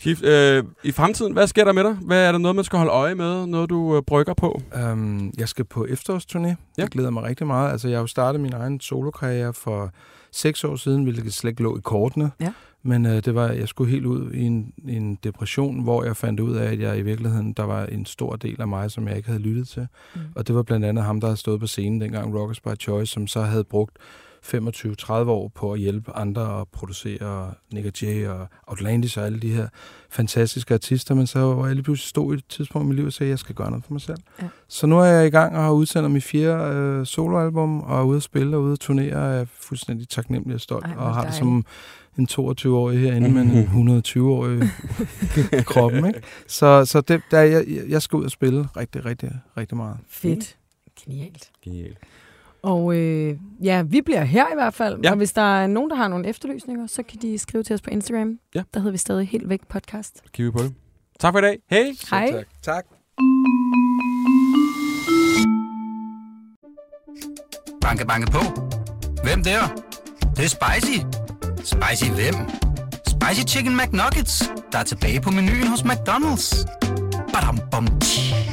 Chief, øh, i fremtiden, hvad sker der med dig? Hvad er der noget, man skal holde øje med? Noget, du øh, brygger på? Um, jeg skal på efterårsturné. Ja. Jeg glæder mig rigtig meget. Altså, jeg har jo startet min egen solokarriere for seks år siden, hvilket slet ikke lå i kortene. Ja. Men uh, det var, jeg skulle helt ud i en, en depression, hvor jeg fandt ud af, at jeg i virkeligheden, der var en stor del af mig, som jeg ikke havde lyttet til. Mm. Og det var blandt andet ham, der havde stået på scenen dengang, Rockers by Choice, som så havde brugt 25-30 år på at hjælpe andre at producere Nick Jay og Outlandish og alle de her fantastiske artister, men så var jeg lige pludselig stod i et tidspunkt i mit liv og sagde, at jeg skal gøre noget for mig selv. Ja. Så nu er jeg i gang og har udsendt mit fjerde øh, soloalbum og er ude at spille og ude at turnere og er fuldstændig taknemmelig og stolt Ej, og har det dejligt. som en 22-årig herinde med en 120-årig i kroppen. Ikke? Så, så det, der, jeg, jeg skal ud og spille rigtig, rigtig, rigtig meget. Fedt. Genialt. Genialt. Og øh, ja, vi bliver her i hvert fald. Ja. Og hvis der er nogen, der har nogle efterlysninger, så kan de skrive til os på Instagram. Ja. Der hedder vi stadig Helt Væk Podcast. Kigger vi på det. Tak for i dag. Hej! Hej. Tak. tak. Banke, banke på. Hvem der? Det, det er spicy. Spicy hvem? Spicy Chicken McNuggets, der er tilbage på menuen hos McDonald's. Badum, bom, tji.